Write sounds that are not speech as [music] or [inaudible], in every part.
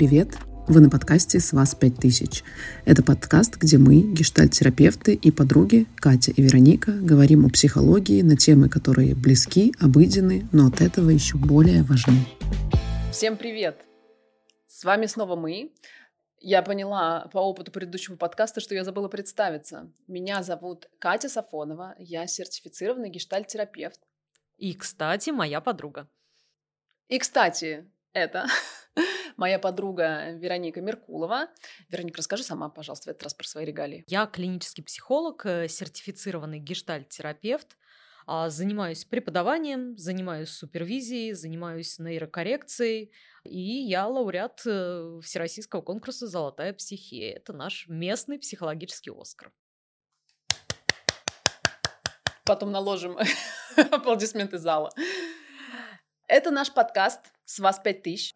привет! Вы на подкасте «С вас 5000». Это подкаст, где мы, гештальт-терапевты и подруги Катя и Вероника, говорим о психологии на темы, которые близки, обыденны, но от этого еще более важны. Всем привет! С вами снова мы. Я поняла по опыту предыдущего подкаста, что я забыла представиться. Меня зовут Катя Сафонова, я сертифицированный гештальт-терапевт. И, кстати, моя подруга. И, кстати, это [laughs] моя подруга Вероника Меркулова. Вероника, расскажи сама, пожалуйста, в этот раз про свои регалии. Я клинический психолог, э, сертифицированный гештальт-терапевт. А, занимаюсь преподаванием, занимаюсь супервизией, занимаюсь нейрокоррекцией. И я лауреат э, Всероссийского конкурса «Золотая психия». Это наш местный психологический Оскар. Потом наложим [laughs] аплодисменты зала. Это наш подкаст «С вас пять тысяч».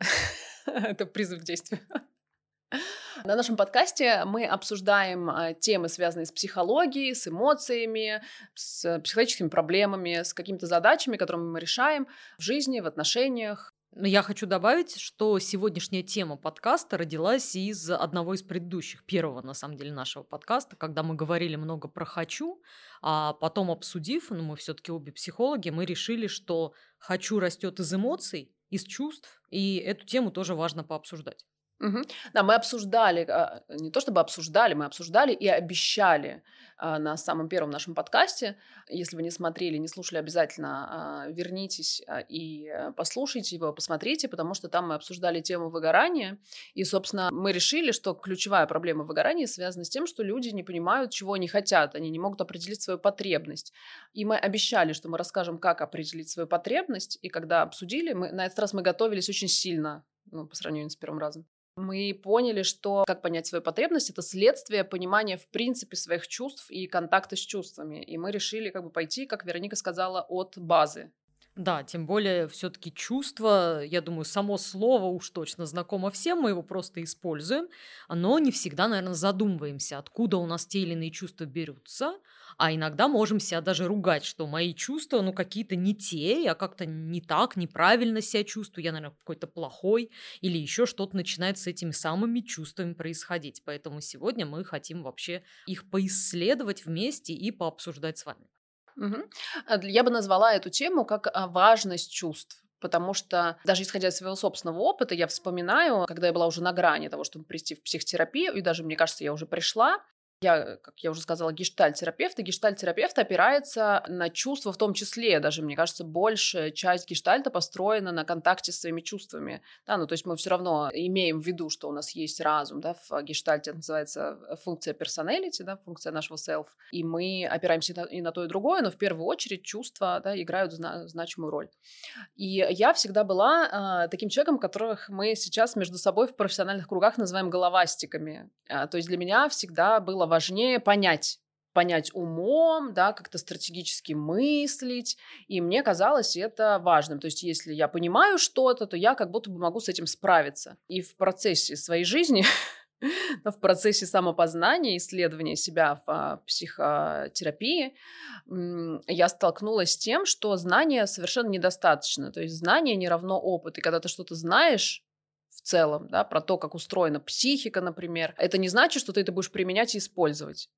[laughs] Это призыв к действию. [laughs] На нашем подкасте мы обсуждаем а, темы, связанные с психологией, с эмоциями, с психологическими проблемами, с какими-то задачами, которые мы решаем в жизни, в отношениях. Но я хочу добавить, что сегодняшняя тема подкаста родилась из одного из предыдущих, первого, на самом деле, нашего подкаста, когда мы говорили много про «хочу», а потом обсудив, ну, мы все-таки обе психологи, мы решили, что «хочу» растет из эмоций, из чувств, и эту тему тоже важно пообсуждать. Угу. Да, мы обсуждали, а, не то чтобы обсуждали, мы обсуждали и обещали а, на самом первом нашем подкасте. Если вы не смотрели, не слушали, обязательно а, вернитесь и послушайте его, посмотрите, потому что там мы обсуждали тему выгорания. И, собственно, мы решили, что ключевая проблема выгорания связана с тем, что люди не понимают, чего они хотят, они не могут определить свою потребность. И мы обещали, что мы расскажем, как определить свою потребность. И когда обсудили, мы, на этот раз мы готовились очень сильно ну, по сравнению с первым разом. Мы поняли, что как понять свою потребность это следствие понимания в принципе своих чувств и контакта с чувствами. И мы решили как бы пойти, как Вероника сказала, от базы. Да, тем более все-таки чувство, я думаю, само слово уж точно знакомо всем, мы его просто используем, но не всегда, наверное, задумываемся, откуда у нас те или иные чувства берутся, а иногда можем себя даже ругать, что мои чувства, ну, какие-то не те, я как-то не так, неправильно себя чувствую, я, наверное, какой-то плохой, или еще что-то начинает с этими самыми чувствами происходить. Поэтому сегодня мы хотим вообще их поисследовать вместе и пообсуждать с вами. Угу. Я бы назвала эту тему как а, важность чувств потому что даже исходя из своего собственного опыта, я вспоминаю, когда я была уже на грани того, чтобы прийти в психотерапию, и даже, мне кажется, я уже пришла, я, как я уже сказала, гештальт-терапевт, и гештальт-терапевт опирается на чувства в том числе. Даже, мне кажется, большая часть гештальта построена на контакте с своими чувствами. Да, ну, то есть мы все равно имеем в виду, что у нас есть разум, да, в гештальте это называется э, функция personality, да, функция нашего self, и мы опираемся и на то, и другое, но в первую очередь чувства, да, играют зна- значимую роль. И я всегда была э, таким человеком, которых мы сейчас между собой в профессиональных кругах называем головастиками. Э, то есть для меня всегда было важнее понять, понять умом, да, как-то стратегически мыслить. И мне казалось это важным. То есть, если я понимаю что-то, то я как будто бы могу с этим справиться. И в процессе своей жизни [laughs] в процессе самопознания, исследования себя в а, психотерапии, я столкнулась с тем, что знания совершенно недостаточно. То есть знание не равно опыт. И когда ты что-то знаешь, в целом, да, про то, как устроена психика, например. Это не значит, что ты это будешь применять и использовать.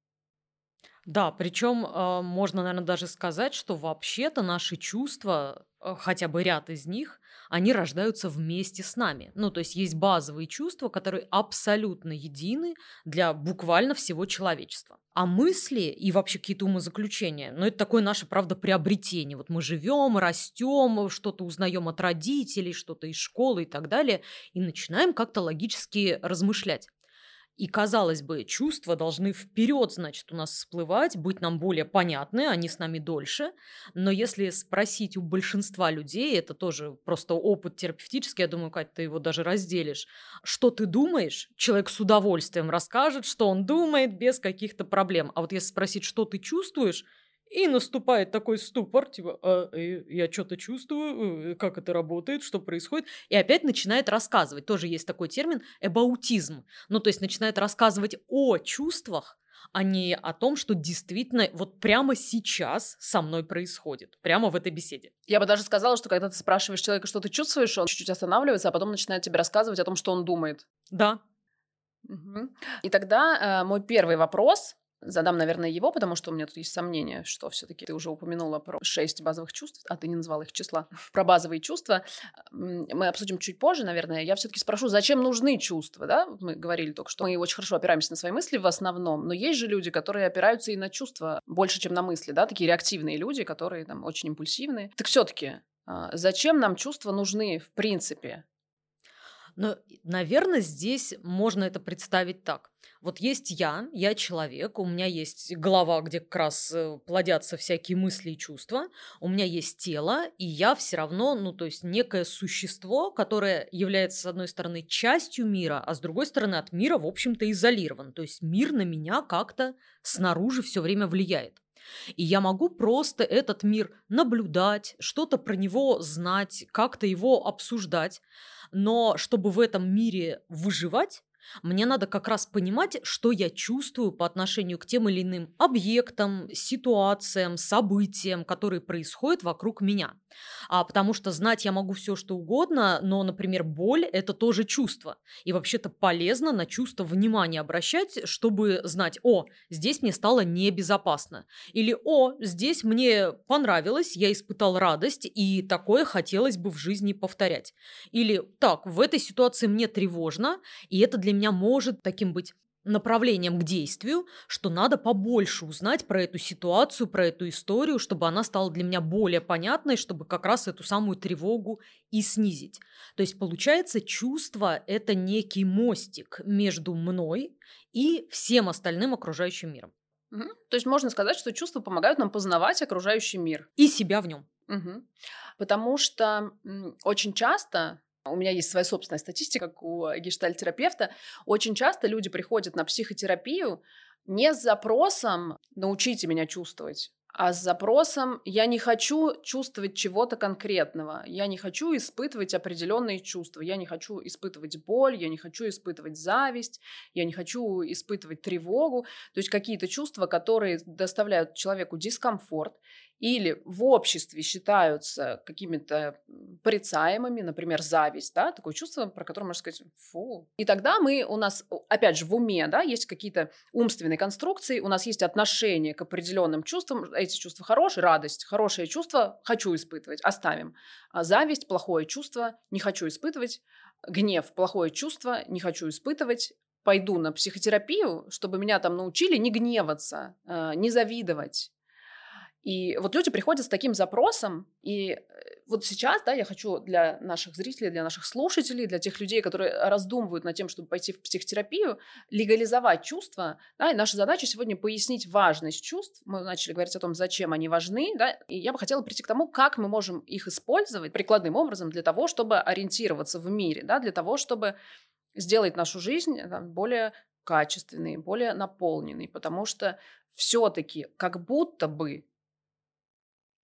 Да, причем э, можно, наверное, даже сказать, что вообще-то наши чувства, э, хотя бы ряд из них, они рождаются вместе с нами. Ну, то есть есть базовые чувства, которые абсолютно едины для буквально всего человечества. А мысли и вообще какие-то умозаключения, ну, это такое наше, правда, приобретение. Вот мы живем, растем, что-то узнаем от родителей, что-то из школы и так далее, и начинаем как-то логически размышлять. И, казалось бы, чувства должны вперед, значит, у нас всплывать, быть нам более понятны, они с нами дольше. Но если спросить у большинства людей, это тоже просто опыт терапевтический, я думаю, Катя, ты его даже разделишь. Что ты думаешь? Человек с удовольствием расскажет, что он думает без каких-то проблем. А вот если спросить, что ты чувствуешь, и наступает такой ступор, типа, а, э, я что-то чувствую, э, как это работает, что происходит. И опять начинает рассказывать. Тоже есть такой термин эбаутизм. Ну, то есть начинает рассказывать о чувствах, а не о том, что действительно вот прямо сейчас со мной происходит, прямо в этой беседе. Я бы даже сказала, что когда ты спрашиваешь человека, что ты чувствуешь, он чуть-чуть останавливается, а потом начинает тебе рассказывать о том, что он думает. Да. Угу. И тогда э, мой первый вопрос Задам, наверное, его, потому что у меня тут есть сомнение, что все-таки ты уже упомянула про шесть базовых чувств, а ты не назвала их числа. [laughs] Про базовые чувства мы обсудим чуть позже, наверное. Я все-таки спрошу, зачем нужны чувства, да? Мы говорили только что мы очень хорошо опираемся на свои мысли в основном, но есть же люди, которые опираются и на чувства больше, чем на мысли, да? Такие реактивные люди, которые там очень импульсивные. Так все-таки а, зачем нам чувства нужны в принципе? Но, наверное, здесь можно это представить так. Вот есть я, я человек, у меня есть голова, где как раз э, плодятся всякие мысли и чувства, у меня есть тело, и я все равно, ну, то есть некое существо, которое является, с одной стороны, частью мира, а с другой стороны, от мира, в общем-то, изолирован. То есть мир на меня как-то снаружи все время влияет. И я могу просто этот мир наблюдать, что-то про него знать, как-то его обсуждать. Но чтобы в этом мире выживать, мне надо как раз понимать, что я чувствую по отношению к тем или иным объектам, ситуациям, событиям, которые происходят вокруг меня. А потому что знать я могу все, что угодно, но, например, боль – это тоже чувство. И вообще-то полезно на чувство внимания обращать, чтобы знать, о, здесь мне стало небезопасно. Или, о, здесь мне понравилось, я испытал радость, и такое хотелось бы в жизни повторять. Или, так, в этой ситуации мне тревожно, и это для меня может таким быть направлением к действию, что надо побольше узнать про эту ситуацию, про эту историю, чтобы она стала для меня более понятной, чтобы как раз эту самую тревогу и снизить. То есть, получается, чувство – это некий мостик между мной и всем остальным окружающим миром. Угу. То есть можно сказать, что чувства помогают нам познавать окружающий мир. И себя в нем. Угу. Потому что очень часто у меня есть своя собственная статистика, как у гештальтерапевта. Очень часто люди приходят на психотерапию не с запросом «научите меня чувствовать», а с запросом «я не хочу чувствовать чего-то конкретного, я не хочу испытывать определенные чувства, я не хочу испытывать боль, я не хочу испытывать зависть, я не хочу испытывать тревогу». То есть какие-то чувства, которые доставляют человеку дискомфорт или в обществе считаются какими-то порицаемыми, например, зависть, да, такое чувство, про которое можно сказать, фу. И тогда мы, у нас, опять же, в уме, да, есть какие-то умственные конструкции, у нас есть отношение к определенным чувствам, эти чувства хорошие, радость, хорошее чувство хочу испытывать, оставим. А зависть, плохое чувство, не хочу испытывать, гнев, плохое чувство, не хочу испытывать, пойду на психотерапию, чтобы меня там научили не гневаться, э, не завидовать, и вот люди приходят с таким запросом, и э, вот сейчас, да, я хочу для наших зрителей, для наших слушателей, для тех людей, которые раздумывают над тем, чтобы пойти в психотерапию, легализовать чувства, да, и наша задача сегодня пояснить важность чувств. Мы начали говорить о том, зачем они важны, да, и я бы хотела прийти к тому, как мы можем их использовать прикладным образом для того, чтобы ориентироваться в мире, да, для того, чтобы сделать нашу жизнь да, более качественной, более наполненной, потому что все-таки как будто бы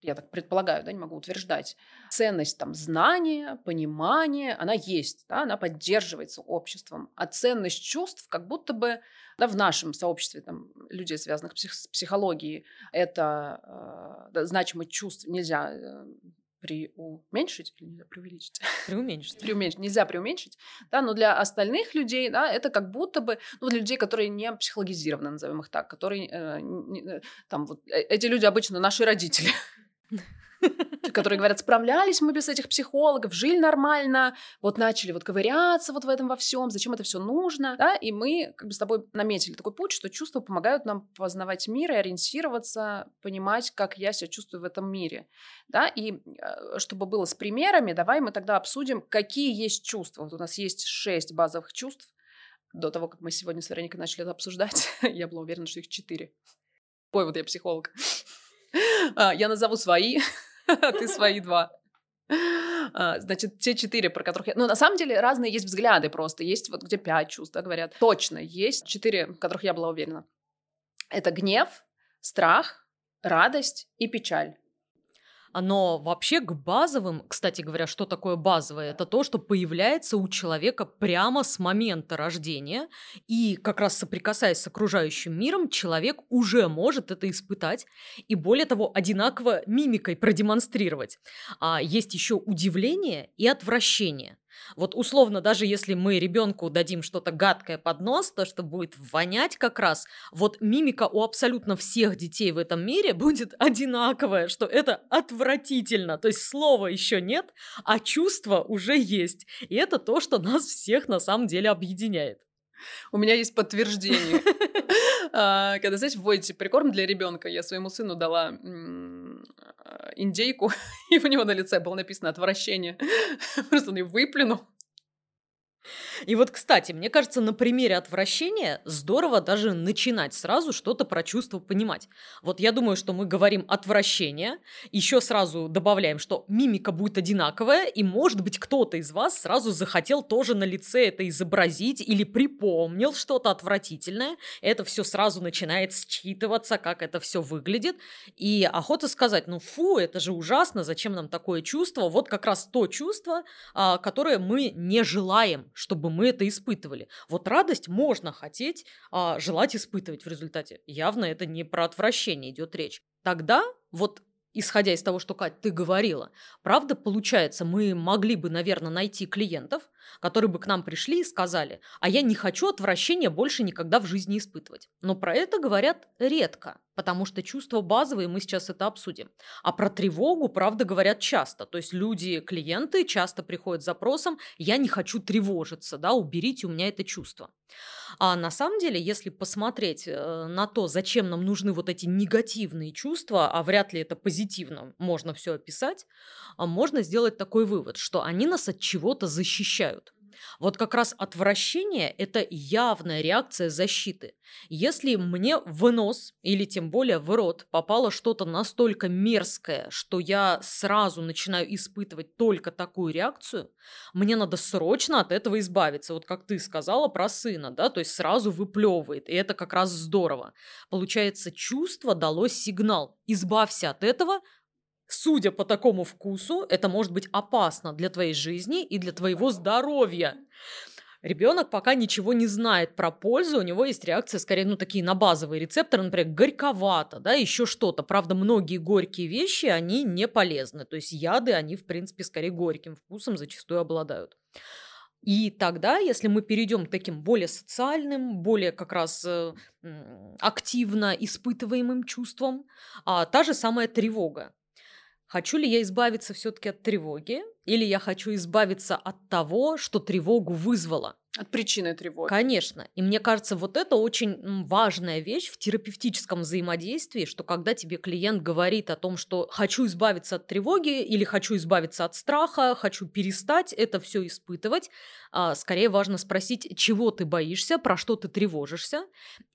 я так предполагаю, да, не могу утверждать, ценность там знания, понимания, она есть, да, она поддерживается обществом, а ценность чувств как будто бы да, в нашем сообществе там, людей, связанных псих, с психологией, это э, да, значимость чувств нельзя э, преуменьшить или нельзя преувеличить? Преуменьшить. [laughs] преуменьшить. Нельзя преуменьшить. Да, но для остальных людей, да, это как будто бы, ну, для людей, которые не психологизированы, назовем их так, которые, э, не, э, там, вот, э, эти люди обычно наши родители. [laughs] [laughs] которые говорят, справлялись мы без этих психологов, жили нормально, вот начали вот ковыряться вот в этом во всем, зачем это все нужно, да, и мы как бы с тобой наметили такой путь, что чувства помогают нам познавать мир и ориентироваться, понимать, как я себя чувствую в этом мире, да, и э, чтобы было с примерами, давай мы тогда обсудим, какие есть чувства. Вот у нас есть шесть базовых чувств, до того, как мы сегодня с Вероникой начали это обсуждать, [laughs] я была уверена, что их четыре. Ой, вот я психолог. [laughs] А, я назову свои, [laughs] а ты свои два. А, значит, те четыре, про которых я... Ну, на самом деле, разные есть взгляды просто. Есть вот где пять чувств, да, говорят. Точно, есть четыре, в которых я была уверена. Это гнев, страх, радость и печаль. Но вообще к базовым, кстати говоря, что такое базовое? Это то, что появляется у человека прямо с момента рождения. И как раз соприкасаясь с окружающим миром, человек уже может это испытать. И более того, одинаково мимикой продемонстрировать. А есть еще удивление и отвращение. Вот условно, даже если мы ребенку дадим что-то гадкое под нос, то, что будет вонять как раз, вот мимика у абсолютно всех детей в этом мире [laughs] будет одинаковая, что это отвратительно. То есть слова еще нет, а чувство уже есть. И это то, что нас всех на самом деле объединяет. У меня есть подтверждение. [laughs] А, когда, знаете, вводите прикорм для ребенка, я своему сыну дала индейку, [laughs] и у него на лице было написано отвращение. [laughs] Просто он ее выплюнул. И вот, кстати, мне кажется, на примере отвращения здорово даже начинать сразу что-то про чувство понимать. Вот я думаю, что мы говорим отвращение, еще сразу добавляем, что мимика будет одинаковая, и, может быть, кто-то из вас сразу захотел тоже на лице это изобразить или припомнил что-то отвратительное. Это все сразу начинает считываться, как это все выглядит. И охота сказать, ну фу, это же ужасно, зачем нам такое чувство? Вот как раз то чувство, а, которое мы не желаем, чтобы мы это испытывали. Вот радость можно хотеть, а желать испытывать в результате. Явно это не про отвращение идет речь. Тогда вот исходя из того, что, Кать, ты говорила, правда, получается, мы могли бы, наверное, найти клиентов, которые бы к нам пришли и сказали, а я не хочу отвращения больше никогда в жизни испытывать. Но про это говорят редко, потому что чувства базовые, мы сейчас это обсудим. А про тревогу, правда, говорят часто. То есть люди, клиенты часто приходят с запросом «я не хочу тревожиться, да, уберите у меня это чувство». А на самом деле, если посмотреть э, на то, зачем нам нужны вот эти негативные чувства, а вряд ли это позитивно можно все описать, а можно сделать такой вывод, что они нас от чего-то защищают. Вот как раз отвращение – это явная реакция защиты. Если мне в нос или тем более в рот попало что-то настолько мерзкое, что я сразу начинаю испытывать только такую реакцию, мне надо срочно от этого избавиться. Вот как ты сказала про сына, да, то есть сразу выплевывает, и это как раз здорово. Получается, чувство дало сигнал. Избавься от этого, Судя по такому вкусу, это может быть опасно для твоей жизни и для твоего здоровья. Ребенок пока ничего не знает про пользу, у него есть реакция скорее, ну, такие на базовые рецепторы, например, горьковато, да, еще что-то. Правда, многие горькие вещи, они не полезны. То есть яды, они, в принципе, скорее горьким вкусом зачастую обладают. И тогда, если мы перейдем к таким более социальным, более как раз э, активно испытываемым чувствам, а, та же самая тревога. Хочу ли я избавиться все-таки от тревоги, или я хочу избавиться от того, что тревогу вызвало? От причины тревоги. Конечно. И мне кажется, вот это очень важная вещь в терапевтическом взаимодействии, что когда тебе клиент говорит о том, что хочу избавиться от тревоги или хочу избавиться от страха, хочу перестать это все испытывать, а, скорее важно спросить, чего ты боишься, про что ты тревожишься.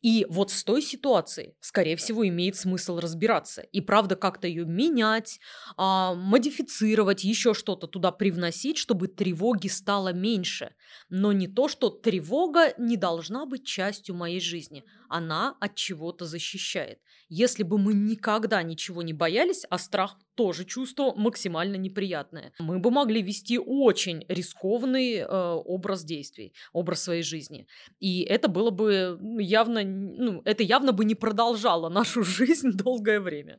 И вот с той ситуацией, скорее всего, имеет смысл разбираться. И правда как-то ее менять, а, модифицировать, еще что-то туда привносить, чтобы тревоги стало меньше. Но не то, что тревога не должна быть частью моей жизни. Она от чего-то защищает. Если бы мы никогда ничего не боялись, а страх тоже чувство максимально неприятное, мы бы могли вести очень рискованный э, образ действий, образ своей жизни. И это было бы явно, ну, это явно бы не продолжало нашу [laughs] жизнь долгое время.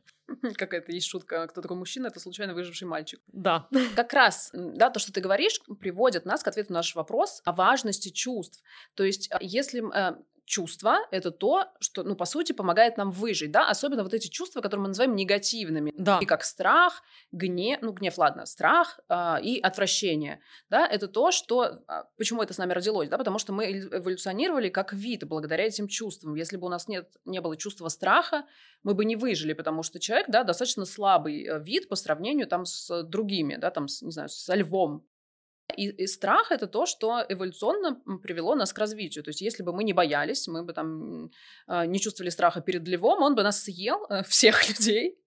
Какая-то есть шутка, кто такой мужчина, это случайно выживший мальчик. Да. [laughs] Как раз, да, то, что ты говоришь, приводит нас к ответу на наш вопрос о важности чувств. То есть, а, если э, чувства — это то, что, ну, по сути, помогает нам выжить, да, особенно вот эти чувства, которые мы называем негативными, да. и как страх, гнев, ну, гнев, ладно, страх э, и отвращение, да, это то, что, а, почему это с нами родилось, да, потому что мы эволюционировали как вид благодаря этим чувствам. Если бы у нас нет, не было чувства страха, мы бы не выжили, потому что человек, да, достаточно слабый э, вид по сравнению там с другими, да, там, с, не знаю, со львом, И, и страх это то, что эволюционно привело нас к развитию. То есть, если бы мы не боялись, мы бы там э, не чувствовали страха перед львом, он бы нас съел, э, всех [laughs] людей,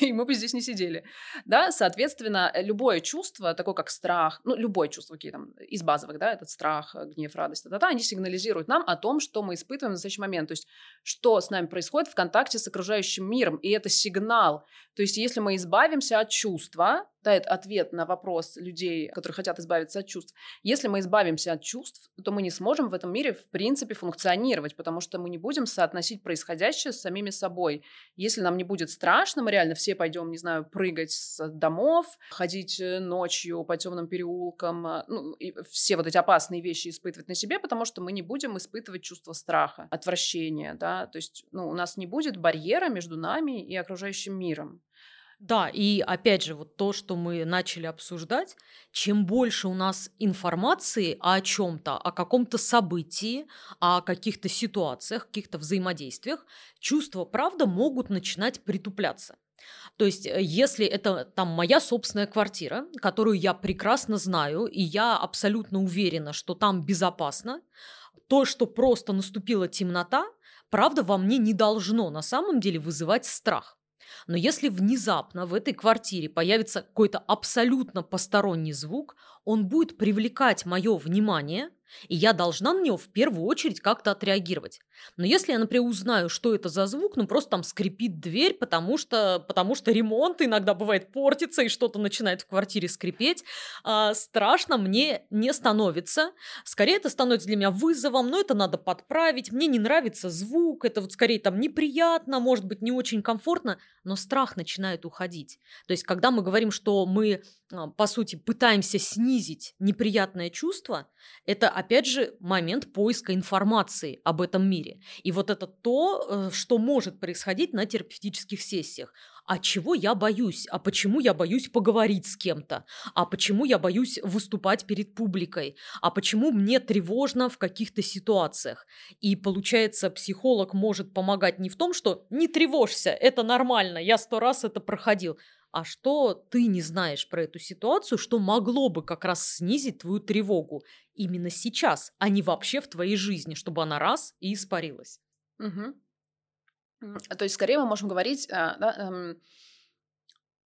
и мы бы здесь не сидели. Да, соответственно, любое чувство, такое как страх, ну, любое чувство, какие там из базовых, да, этот страх, гнев, радость, да, да, они сигнализируют нам о том, что мы испытываем в настоящий момент. То есть, что с нами происходит в контакте с окружающим миром. И это сигнал. То есть, если мы избавимся от чувства, да, это ответ на вопрос людей, которые хотят избавиться от чувств. Если мы избавимся от чувств, то мы не сможем в этом мире, в принципе, функционировать, потому что мы не будем соотносить происходящее с самими собой. Если нам не будет страшно, мы реально все пойдем, не знаю, прыгать с домов, ходить э, ночью по темным переулкам, э, ну, и все вот эти опасные вещи испытывать на себе, потому что мы не будем испытывать чувство страха, отвращения, да, то есть, ну, у нас не будет барьера между нами и окружающим миром. Да, и опять же, вот то, что мы начали обсуждать, чем больше у нас информации о чем-то, о каком-то событии, о каких-то ситуациях, каких-то взаимодействиях, чувства, правда, могут начинать притупляться. То есть, э, если это там моя собственная квартира, которую я прекрасно знаю, и я абсолютно уверена, что там безопасно, то, что просто наступила темнота, правда, во мне не должно на самом деле вызывать страх. Но если внезапно в этой квартире появится какой-то абсолютно посторонний звук, он будет привлекать мое внимание, и я должна на него в первую очередь как-то отреагировать. Но если я, например, узнаю, что это за звук, ну просто там скрипит дверь, потому что, потому что ремонт иногда бывает портится, и что-то начинает в квартире скрипеть, а, страшно мне не становится. Скорее это становится для меня вызовом, но это надо подправить, мне не нравится звук, это вот скорее там неприятно, может быть, не очень комфортно, но страх начинает уходить. То есть, когда мы говорим, что мы, а, по сути, пытаемся снизить неприятное чувство, это, опять же, момент поиска информации об этом мире. И вот это то, э, что может происходить на терапевтических сессиях. А чего я боюсь? А почему я боюсь поговорить с кем-то? А почему я боюсь выступать перед публикой? А почему мне тревожно в каких-то ситуациях? И получается, психолог может помогать не в том, что не тревожься, это нормально, я сто раз это проходил, а что ты не знаешь про эту ситуацию, что могло бы как раз снизить твою тревогу именно сейчас, а не вообще в твоей жизни, чтобы она раз и испарилась. Угу. То есть, скорее мы можем говорить, а, да, эм,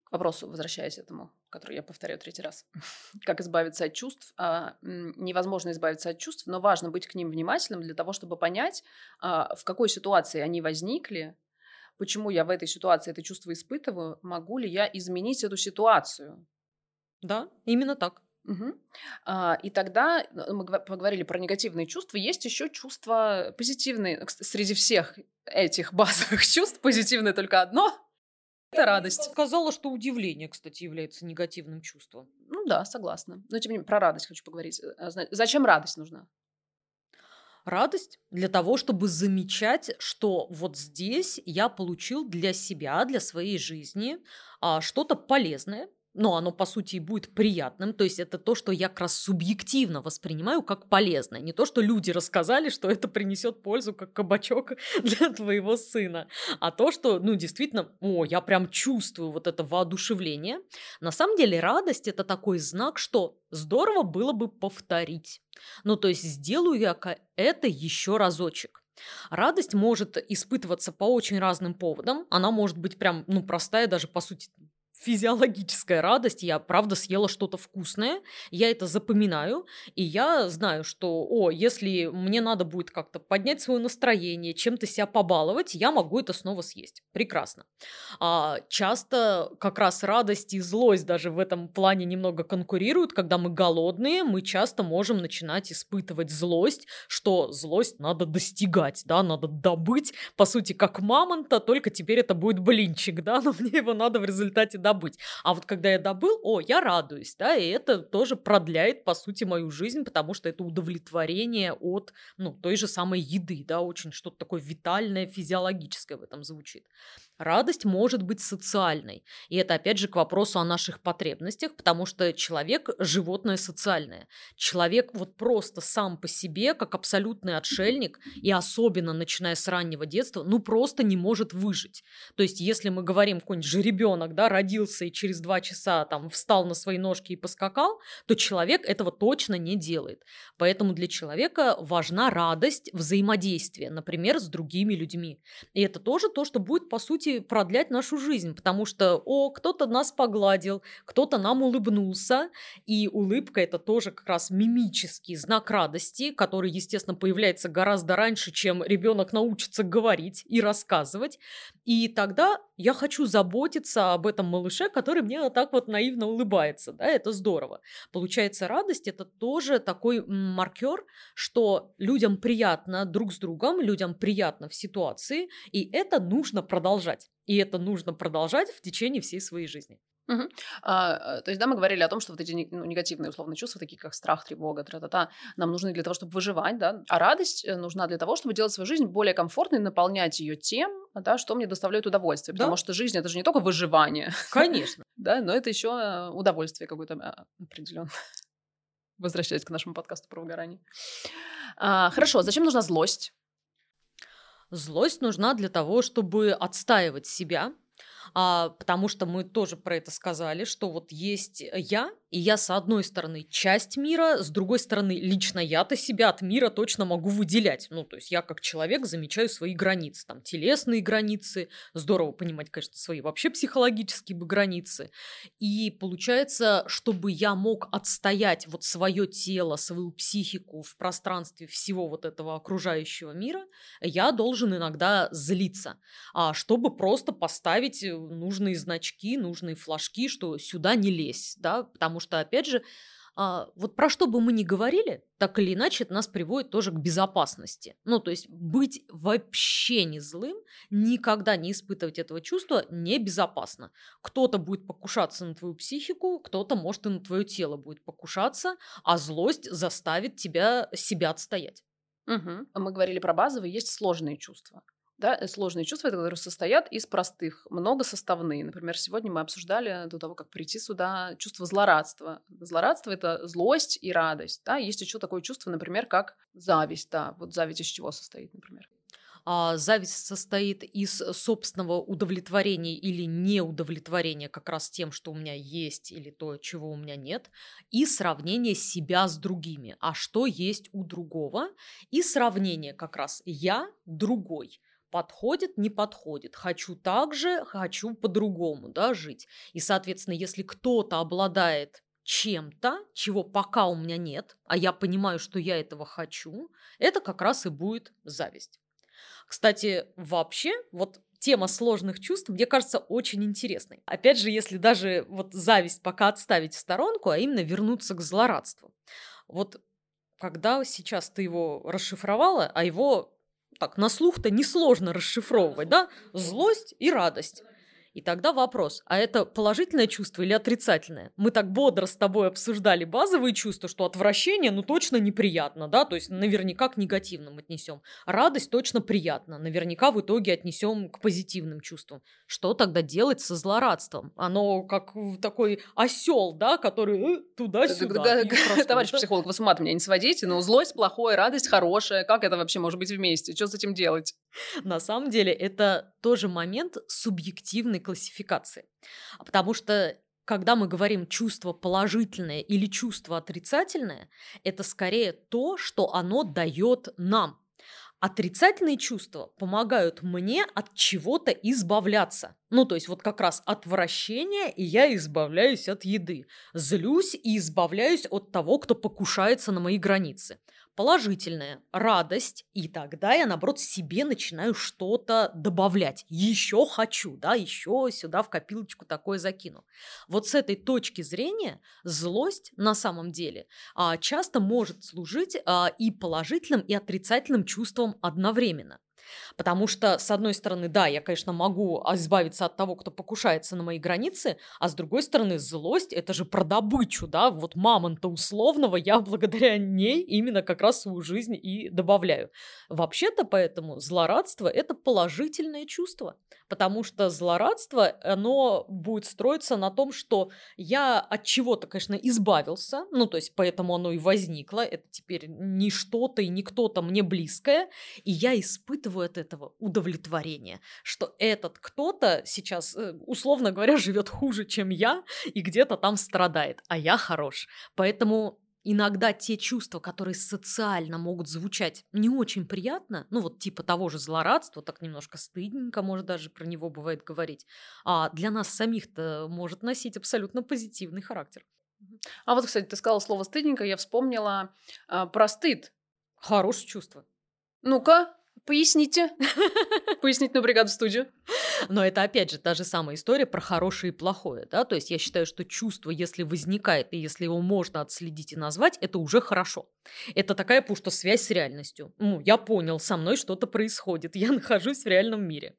к вопросу, возвращаясь этому, который я повторяю третий раз, [laughs] как избавиться от чувств. А, невозможно избавиться от чувств, но важно быть к ним внимательным для того, чтобы понять, а, в какой ситуации они возникли, почему я в этой ситуации это чувство испытываю, могу ли я изменить эту ситуацию. Да, именно так. Угу. А, и тогда э, мы поговорили про негативные чувства. Есть еще чувства позитивные. Среди всех этих [laughs] базовых чувств позитивное только одно. Это радость. Сказала, что удивление, кстати, является негативным чувством. Ну да, согласна. Но тем не менее, про радость хочу поговорить. Э, зачем радость нужна? Радость для того, чтобы замечать, что вот здесь я получил для себя, для своей жизни а, что-то полезное, но оно, по сути, и будет приятным. То есть это то, что я как раз субъективно воспринимаю как полезное. Не то, что люди рассказали, что это принесет пользу, как кабачок [laughs] для твоего сына. А то, что, ну, действительно, о, я прям чувствую вот это воодушевление. На самом деле радость – это такой знак, что здорово было бы повторить. Ну, то есть сделаю я это еще разочек. Радость может испытываться по очень разным поводам. Она может быть прям, ну, простая, даже по сути физиологическая радость. Я, правда, съела что-то вкусное, я это запоминаю, и я знаю, что, о, если мне надо будет как-то поднять свое настроение, чем-то себя побаловать, я могу это снова съесть. Прекрасно. А, часто как раз радость и злость даже в этом плане немного конкурируют. Когда мы голодные, мы часто можем начинать испытывать злость, что злость надо достигать, да, надо добыть, по сути, как мамонта, только теперь это будет блинчик, да, но мне его надо в результате добыть добыть. А вот когда я добыл, о, я радуюсь, да, и это тоже продляет, по сути, мою жизнь, потому что это удовлетворение от, ну, той же самой еды, да, очень что-то такое витальное, физиологическое в этом звучит. Радость может быть социальной. И это, опять же, к вопросу о наших потребностях, потому что человек – животное социальное. Человек вот просто сам по себе, как абсолютный отшельник, и особенно начиная с раннего детства, ну просто не может выжить. То есть, если мы говорим, какой-нибудь жеребенок, да, родился родился и через два часа там встал на свои ножки и поскакал, то человек этого точно не делает. Поэтому для человека важна радость взаимодействия, например, с другими людьми. И это тоже то, что будет, по сути, продлять нашу жизнь, потому что, о, кто-то нас погладил, кто-то нам улыбнулся, и улыбка это тоже как раз мимический знак радости, который, естественно, появляется гораздо раньше, чем ребенок научится говорить и рассказывать. И тогда я хочу заботиться об этом малыше, который мне вот так вот наивно улыбается. Да, это здорово. Получается, радость это тоже такой маркер, что людям приятно друг с другом, людям приятно в ситуации, и это нужно продолжать. И это нужно продолжать в течение всей своей жизни. Угу. А, то есть, да, мы говорили о том, что вот эти ну, негативные условные чувства, такие как страх, тревога, тра-та-та, нам нужны для того, чтобы выживать, да, а радость э, нужна для того, чтобы делать свою жизнь более комфортной, наполнять ее тем, да, что мне доставляет удовольствие, потому да. что жизнь это же не только выживание, конечно, [laughs] да, но это еще э, удовольствие какое-то а, определенное. [laughs] Возвращаясь к нашему подкасту про выгорание. А, хорошо, зачем нужна злость? Злость нужна для того, чтобы отстаивать себя, а, потому что мы тоже про это сказали, что вот есть я, и я, с одной стороны, часть мира, с другой стороны, лично я-то себя от мира точно могу выделять. Ну, то есть я как человек замечаю свои границы, там, телесные границы, здорово понимать, конечно, свои вообще психологические бы границы. И получается, чтобы я мог отстоять вот свое тело, свою психику в пространстве всего вот этого окружающего мира, я должен иногда злиться, а чтобы просто поставить нужные значки, нужные флажки, что сюда не лезь, да, потому что, опять же, а, вот про что бы мы ни говорили, так или иначе это нас приводит тоже к безопасности. Ну, то есть быть вообще не злым, никогда не испытывать этого чувства небезопасно. Кто-то будет покушаться на твою психику, кто-то, может, и на твое тело будет покушаться, а злость заставит тебя себя отстоять. Угу. Мы говорили про базовые, есть сложные чувства. Да, э, сложные чувства, которые состоят из простых, многосоставные. Например, сегодня мы обсуждали до того, как прийти сюда, чувство злорадства. Злорадство — это злость и радость. Да? Есть еще такое чувство, например, как зависть. Да, вот зависть из чего состоит, например? а, зависть состоит из собственного удовлетворения или неудовлетворения как раз тем, что у меня есть или то, чего у меня нет, и сравнение себя с другими, а что есть у другого, и сравнение как раз я другой подходит, не подходит. Хочу так же, хочу по-другому, да, жить. И, соответственно, если кто-то обладает чем-то, чего пока у меня нет, а я понимаю, что я этого хочу, это как раз и будет зависть. Кстати, вообще, вот тема сложных чувств, мне кажется, очень интересной. Опять же, если даже вот зависть пока отставить в сторонку, а именно вернуться к злорадству. Вот когда сейчас ты его расшифровала, а его так, на слух-то несложно расшифровывать, да? Злость и радость. И тогда вопрос, а это положительное чувство или отрицательное? Мы так бодро с тобой обсуждали базовые чувства, что отвращение, ну, точно неприятно, да, то есть наверняка к негативным отнесем. Радость точно приятно, наверняка в итоге отнесем к позитивным чувствам. Что тогда делать со злорадством? Оно как такой осел, да, который э, туда-сюда. Товарищ психолог, вы с ума меня не сводите, но злость плохое, радость хорошая, как это вообще может быть вместе? Что с этим делать? На самом деле это тоже момент субъективной классификации. Потому что когда мы говорим чувство положительное или чувство отрицательное, это скорее то, что оно дает нам. Отрицательные чувства помогают мне от чего-то избавляться. Ну, то есть вот как раз отвращение, и я избавляюсь от еды. Злюсь и избавляюсь от того, кто покушается на мои границы положительная радость, и тогда я, наоборот, себе начинаю что-то добавлять. Еще хочу, да, еще сюда в копилочку такое закину. Вот с этой точки зрения злость на самом деле а, часто может служить а, и положительным, и отрицательным чувством одновременно. Потому что, с одной стороны, да, я, конечно, могу избавиться от того, кто покушается на мои границы, а с другой стороны, злость – это же про добычу, да, вот мамонта условного я благодаря ней именно как раз свою жизнь и добавляю. Вообще-то поэтому злорадство – это положительное чувство, потому что злорадство, оно будет строиться на том, что я от чего-то, конечно, избавился, ну, то есть поэтому оно и возникло, это теперь не что-то и не кто-то мне близкое, и я испытываю от этого удовлетворение, что этот кто-то сейчас, э, условно говоря, живет хуже, чем я, и где-то там страдает, а я хорош. Поэтому иногда те чувства, которые социально могут звучать не очень приятно, ну вот типа того же злорадства, так немножко стыдненько, может даже про него бывает говорить, а для нас самих-то может носить абсолютно позитивный характер. А вот, кстати, ты сказала слово стыдненько, я вспомнила э, про стыд. Хорошее чувство. Ну-ка, Поясните. [laughs] Пояснить на бригаду студию. Но это, опять же, та же самая история про хорошее и плохое. Да? То есть я считаю, что чувство, если возникает, и если его можно отследить и назвать, это уже хорошо. Это такая, что связь с реальностью. Ну, я понял, со мной что-то происходит, я нахожусь в реальном мире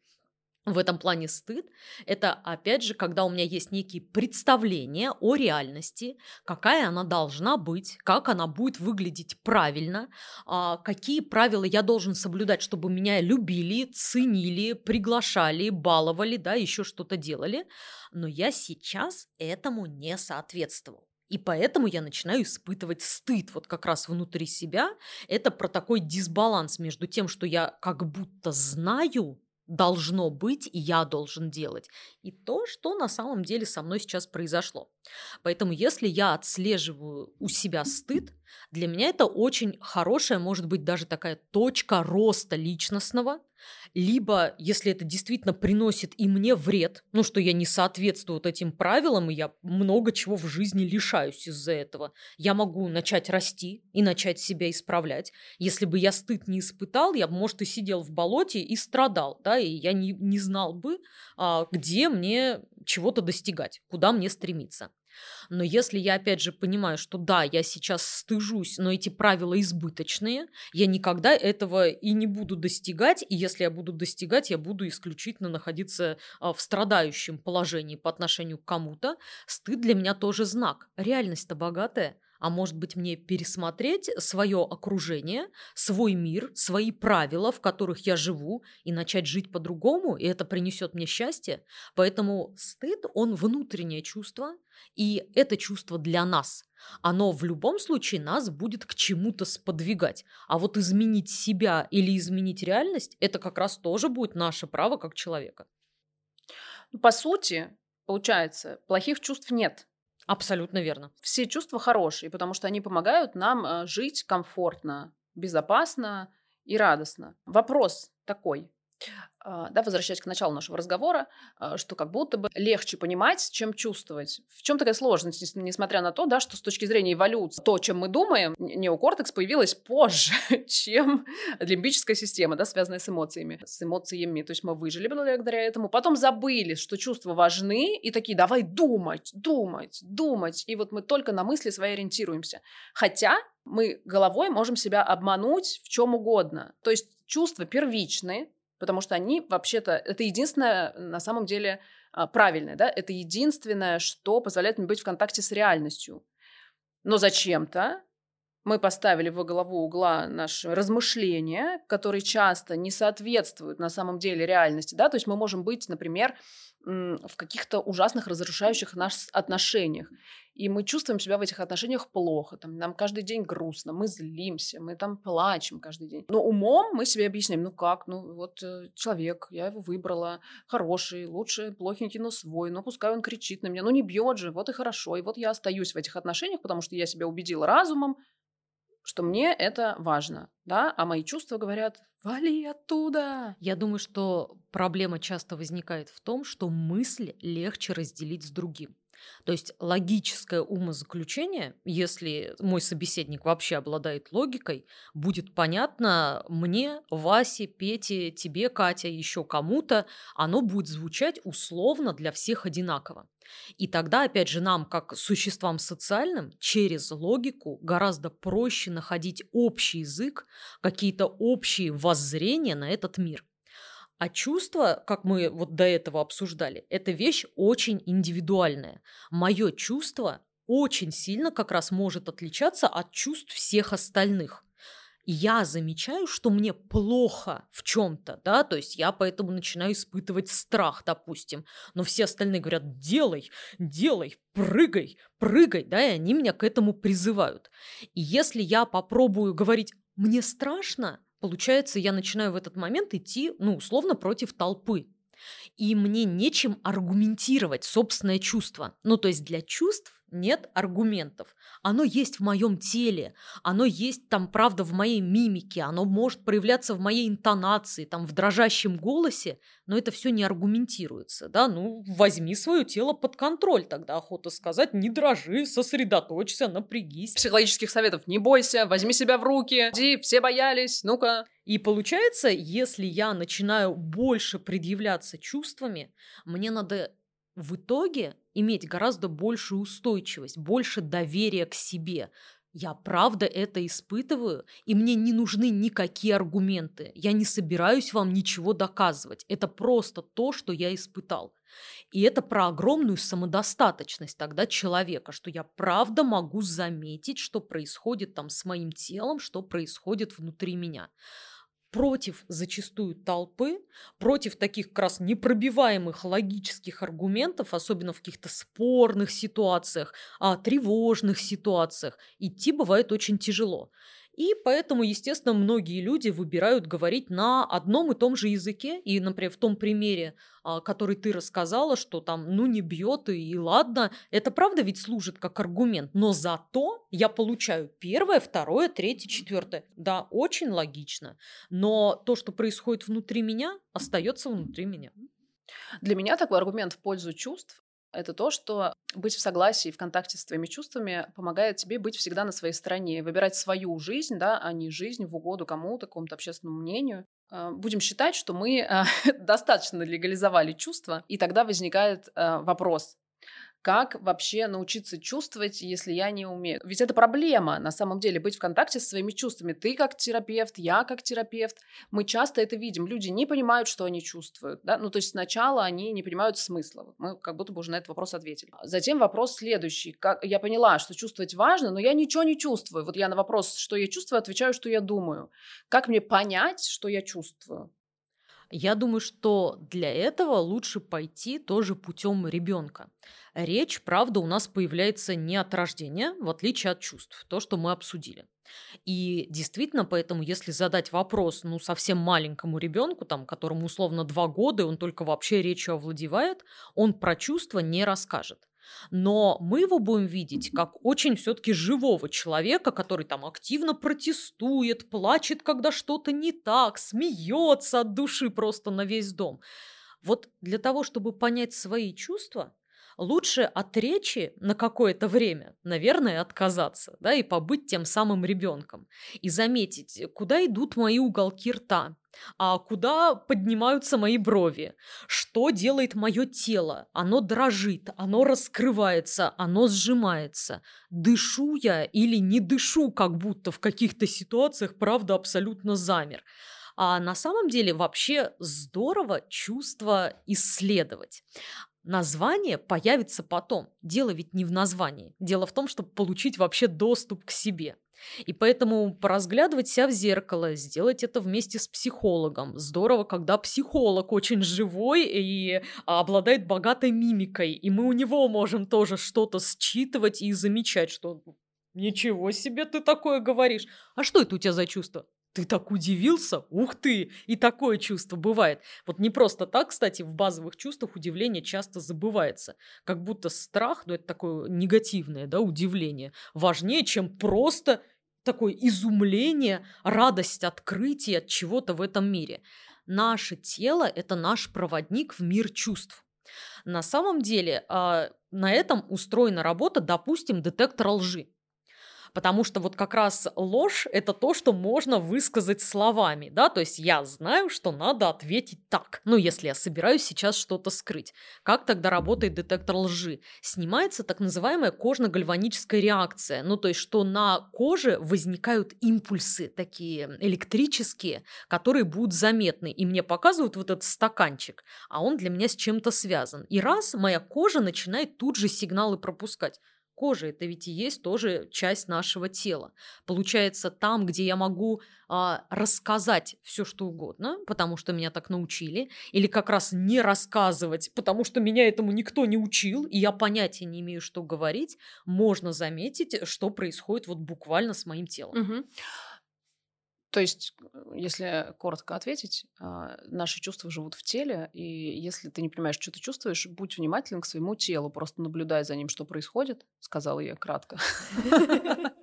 в этом плане стыд – это, опять же, когда у меня есть некие представления о реальности, какая она должна быть, как она будет выглядеть правильно, а, какие правила я должен соблюдать, чтобы меня любили, ценили, приглашали, баловали, да, еще что-то делали. Но я сейчас этому не соответствовал. И поэтому я начинаю испытывать стыд вот как раз внутри себя. Это про такой дисбаланс между тем, что я как будто знаю, должно быть и я должен делать, и то, что на самом деле со мной сейчас произошло. Поэтому если я отслеживаю у себя стыд, для меня это очень хорошая, может быть, даже такая точка роста личностного, либо, если это действительно приносит и мне вред, ну, что я не соответствую вот этим правилам, и я много чего в жизни лишаюсь из-за этого, я могу начать расти и начать себя исправлять. Если бы я стыд не испытал, я бы, может, и сидел в болоте и страдал, да, и я не, не знал бы, а, где мне чего-то достигать, куда мне стремиться. Но если я, опять же, понимаю, что да, я сейчас стыжусь, но эти правила избыточные, я никогда этого и не буду достигать, и если я буду достигать, я буду исключительно находиться а, в страдающем положении по отношению к кому-то, стыд для меня тоже знак. Реальность-то богатая а может быть мне пересмотреть свое окружение, свой мир, свои правила, в которых я живу, и начать жить по-другому, и это принесет мне счастье. Поэтому стыд, он внутреннее чувство, и это чувство для нас. Оно в любом случае нас будет к чему-то сподвигать. А вот изменить себя или изменить реальность, это как раз тоже будет наше право как человека. По сути, получается, плохих чувств нет. Абсолютно верно. Все чувства хорошие, потому что они помогают нам э, жить комфортно, безопасно и радостно. Вопрос такой. А, да, возвращаясь к началу нашего разговора, а, что как будто бы легче понимать, чем чувствовать. В чем такая сложность, несмотря на то, да, что с точки зрения эволюции, то, чем мы думаем, неокортекс появилась позже, [laughs] чем лимбическая система, да, связанная с эмоциями, с эмоциями. То есть мы выжили благодаря этому, потом забыли, что чувства важны, и такие, давай думать, думать, думать. И вот мы только на мысли свои ориентируемся. Хотя мы головой можем себя обмануть в чем угодно. То есть чувства первичные, потому что они вообще-то, это единственное на самом деле а, правильное, да, это единственное, что позволяет мне быть в контакте с реальностью. Но зачем-то мы поставили во главу угла наши размышления, которые часто не соответствуют на самом деле реальности, да, то есть мы можем быть, например, в каких-то ужасных разрушающих нас отношениях. И мы чувствуем себя в этих отношениях плохо. Там, нам каждый день грустно, мы злимся, мы там плачем каждый день. Но умом мы себе объясняем, ну как, ну вот э, человек, я его выбрала, хороший, лучше плохенький, но свой, но пускай он кричит на меня, ну не бьет же, вот и хорошо. И вот я остаюсь в этих отношениях, потому что я себя убедила разумом, что мне это важно, да, а мои чувства говорят, вали оттуда. Я думаю, что проблема часто возникает в том, что мысль легче разделить с другим. То есть логическое умозаключение, если мой собеседник вообще обладает логикой, будет понятно мне, Васе, Пете, тебе, Катя, еще кому-то, оно будет звучать условно для всех одинаково. И тогда, опять же, нам, как существам социальным, через логику гораздо проще находить общий язык, какие-то общие воззрения на этот мир. А чувство, как мы вот до этого обсуждали, это вещь очень индивидуальная. Мое чувство очень сильно как раз может отличаться от чувств всех остальных. Я замечаю, что мне плохо в чем-то, да, то есть я поэтому начинаю испытывать страх, допустим, но все остальные говорят, делай, делай, прыгай, прыгай, да, и они меня к этому призывают. И если я попробую говорить, мне страшно, получается, я начинаю в этот момент идти, ну, условно, против толпы. И мне нечем аргументировать собственное чувство. Ну, то есть для чувств нет аргументов. Оно есть в моем теле, оно есть там, правда, в моей мимике, оно может проявляться в моей интонации, там, в дрожащем голосе, но это все не аргументируется, да, ну, возьми свое тело под контроль, тогда охота сказать, не дрожи, сосредоточься, напрягись. Психологических советов не бойся, возьми себя в руки, иди, все боялись, ну-ка. И получается, если я начинаю больше предъявляться чувствами, мне надо в итоге иметь гораздо большую устойчивость, больше доверия к себе. Я правда это испытываю, и мне не нужны никакие аргументы. Я не собираюсь вам ничего доказывать. Это просто то, что я испытал. И это про огромную самодостаточность тогда человека, что я правда могу заметить, что происходит там с моим телом, что происходит внутри меня против зачастую толпы, против таких как раз непробиваемых логических аргументов, особенно в каких-то спорных ситуациях, а тревожных ситуациях, идти бывает очень тяжело. И поэтому, естественно, многие люди выбирают говорить на одном и том же языке. И, например, в том примере, а, который ты рассказала, что там, ну, не бьет и, и ладно, это правда ведь служит как аргумент. Но зато я получаю первое, второе, третье, четвертое. Да, очень логично. Но то, что происходит внутри меня, остается внутри меня. Для меня такой аргумент в пользу чувств это то, что быть в согласии, в контакте с твоими чувствами помогает тебе быть всегда на своей стороне, выбирать свою жизнь, да, а не жизнь в угоду кому-то, какому-то общественному мнению. А, будем считать, что мы а, [laughs] достаточно легализовали чувства, и тогда возникает а, вопрос, как вообще научиться чувствовать, если я не умею? Ведь это проблема, на самом деле, быть в контакте со своими чувствами. Ты как терапевт, я как терапевт. Мы часто это видим. Люди не понимают, что они чувствуют. Да? Ну, то есть сначала они не понимают смысла. Мы как будто бы уже на этот вопрос ответили. Затем вопрос следующий. Как... Я поняла, что чувствовать важно, но я ничего не чувствую. Вот я на вопрос, что я чувствую, отвечаю, что я думаю. Как мне понять, что я чувствую? Я думаю, что для этого лучше пойти тоже путем ребенка. Речь, правда, у нас появляется не от рождения, в отличие от чувств, то, что мы обсудили. И действительно, поэтому, если задать вопрос, ну, совсем маленькому ребенку, там, которому условно два года, он только вообще речью овладевает, он про чувства не расскажет. Но мы его будем видеть как очень все-таки живого человека, который там активно протестует, плачет, когда что-то не так, смеется от души просто на весь дом. Вот для того, чтобы понять свои чувства, лучше от речи на какое-то время, наверное, отказаться, да, и побыть тем самым ребенком. И заметить, куда идут мои уголки рта, а куда поднимаются мои брови, что делает мое тело, оно дрожит, оно раскрывается, оно сжимается, дышу я или не дышу, как будто в каких-то ситуациях, правда, абсолютно замер. А на самом деле вообще здорово чувство исследовать. Название появится потом. Дело ведь не в названии. Дело в том, чтобы получить вообще доступ к себе. И поэтому поразглядывать себя в зеркало, сделать это вместе с психологом. Здорово, когда психолог очень живой и обладает богатой мимикой, и мы у него можем тоже что-то считывать и замечать, что ничего себе ты такое говоришь. А что это у тебя за чувство? Ты так удивился? Ух ты! И такое чувство бывает. Вот не просто так, кстати, в базовых чувствах удивление часто забывается. Как будто страх, ну это такое негативное, да, удивление, важнее, чем просто такое изумление, радость открытия от чего-то в этом мире. Наше тело – это наш проводник в мир чувств. На самом деле э, на этом устроена работа, допустим, детектора лжи. Потому что вот как раз ложь – это то, что можно высказать словами, да, то есть я знаю, что надо ответить так, ну, если я собираюсь сейчас что-то скрыть. Как тогда работает детектор лжи? Снимается так называемая кожно-гальваническая реакция, ну, то есть что на коже возникают импульсы такие электрические, которые будут заметны, и мне показывают вот этот стаканчик, а он для меня с чем-то связан. И раз моя кожа начинает тут же сигналы пропускать, Кожа это ведь и есть тоже часть нашего тела. Получается, там, где я могу а, рассказать все, что угодно, потому что меня так научили, или как раз не рассказывать, потому что меня этому никто не учил, и я понятия не имею, что говорить, можно заметить, что происходит вот буквально с моим телом. Угу. То есть, если коротко ответить, а, наши чувства живут в теле, и если ты не понимаешь, что ты чувствуешь, будь внимателен к своему телу, просто наблюдай за ним, что происходит, сказала я кратко. [laughs]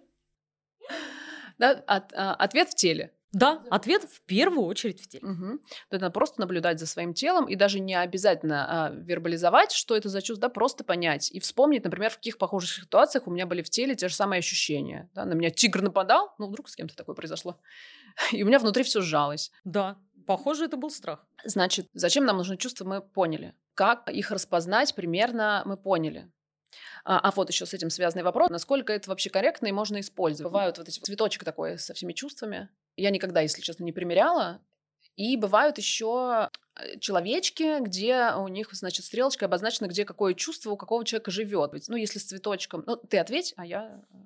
А, ответ в теле. Да, ответ в первую очередь в теле. Угу. То надо просто наблюдать за своим телом и даже не обязательно а, вербализовать, что это за чувство, да, просто понять и вспомнить, например, в каких похожих ситуациях у меня были в теле те же самые ощущения. Да? На меня тигр нападал, ну вдруг с кем-то такое произошло, [laughs] и у меня внутри все сжалось. Да, похоже, это был страх. Значит, зачем нам нужны чувства, мы поняли. Как их распознать, примерно мы поняли. А, а вот еще с этим связанный вопрос, насколько это вообще корректно и можно использовать. Бывают вот эти цветочек такой со всеми чувствами. Я никогда, если честно, не примеряла. И бывают еще э, человечки, где у них, значит, стрелочка обозначена, где какое чувство у какого человека живет. Ну, если с цветочком. Ну, ты ответь, а я э,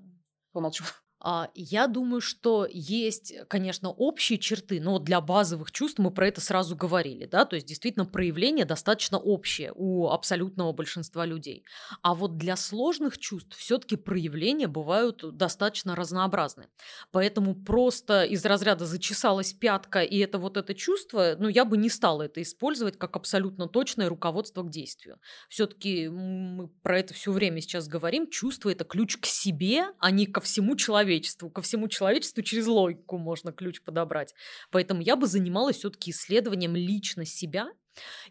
помолчу. А, я думаю, что есть, конечно, общие черты, но для базовых чувств мы про это сразу говорили, да, то есть действительно проявление достаточно общее у абсолютного большинства людей. А вот для сложных чувств все-таки проявления бывают достаточно разнообразны. Поэтому просто из разряда зачесалась пятка и это вот это чувство, ну, я бы не стала это использовать как абсолютно точное руководство к действию. Все-таки мы про это все время сейчас говорим, чувство это ключ к себе, а не ко всему человеку человечеству. Ко всему человечеству через логику можно ключ подобрать. Поэтому я бы занималась все-таки исследованием лично себя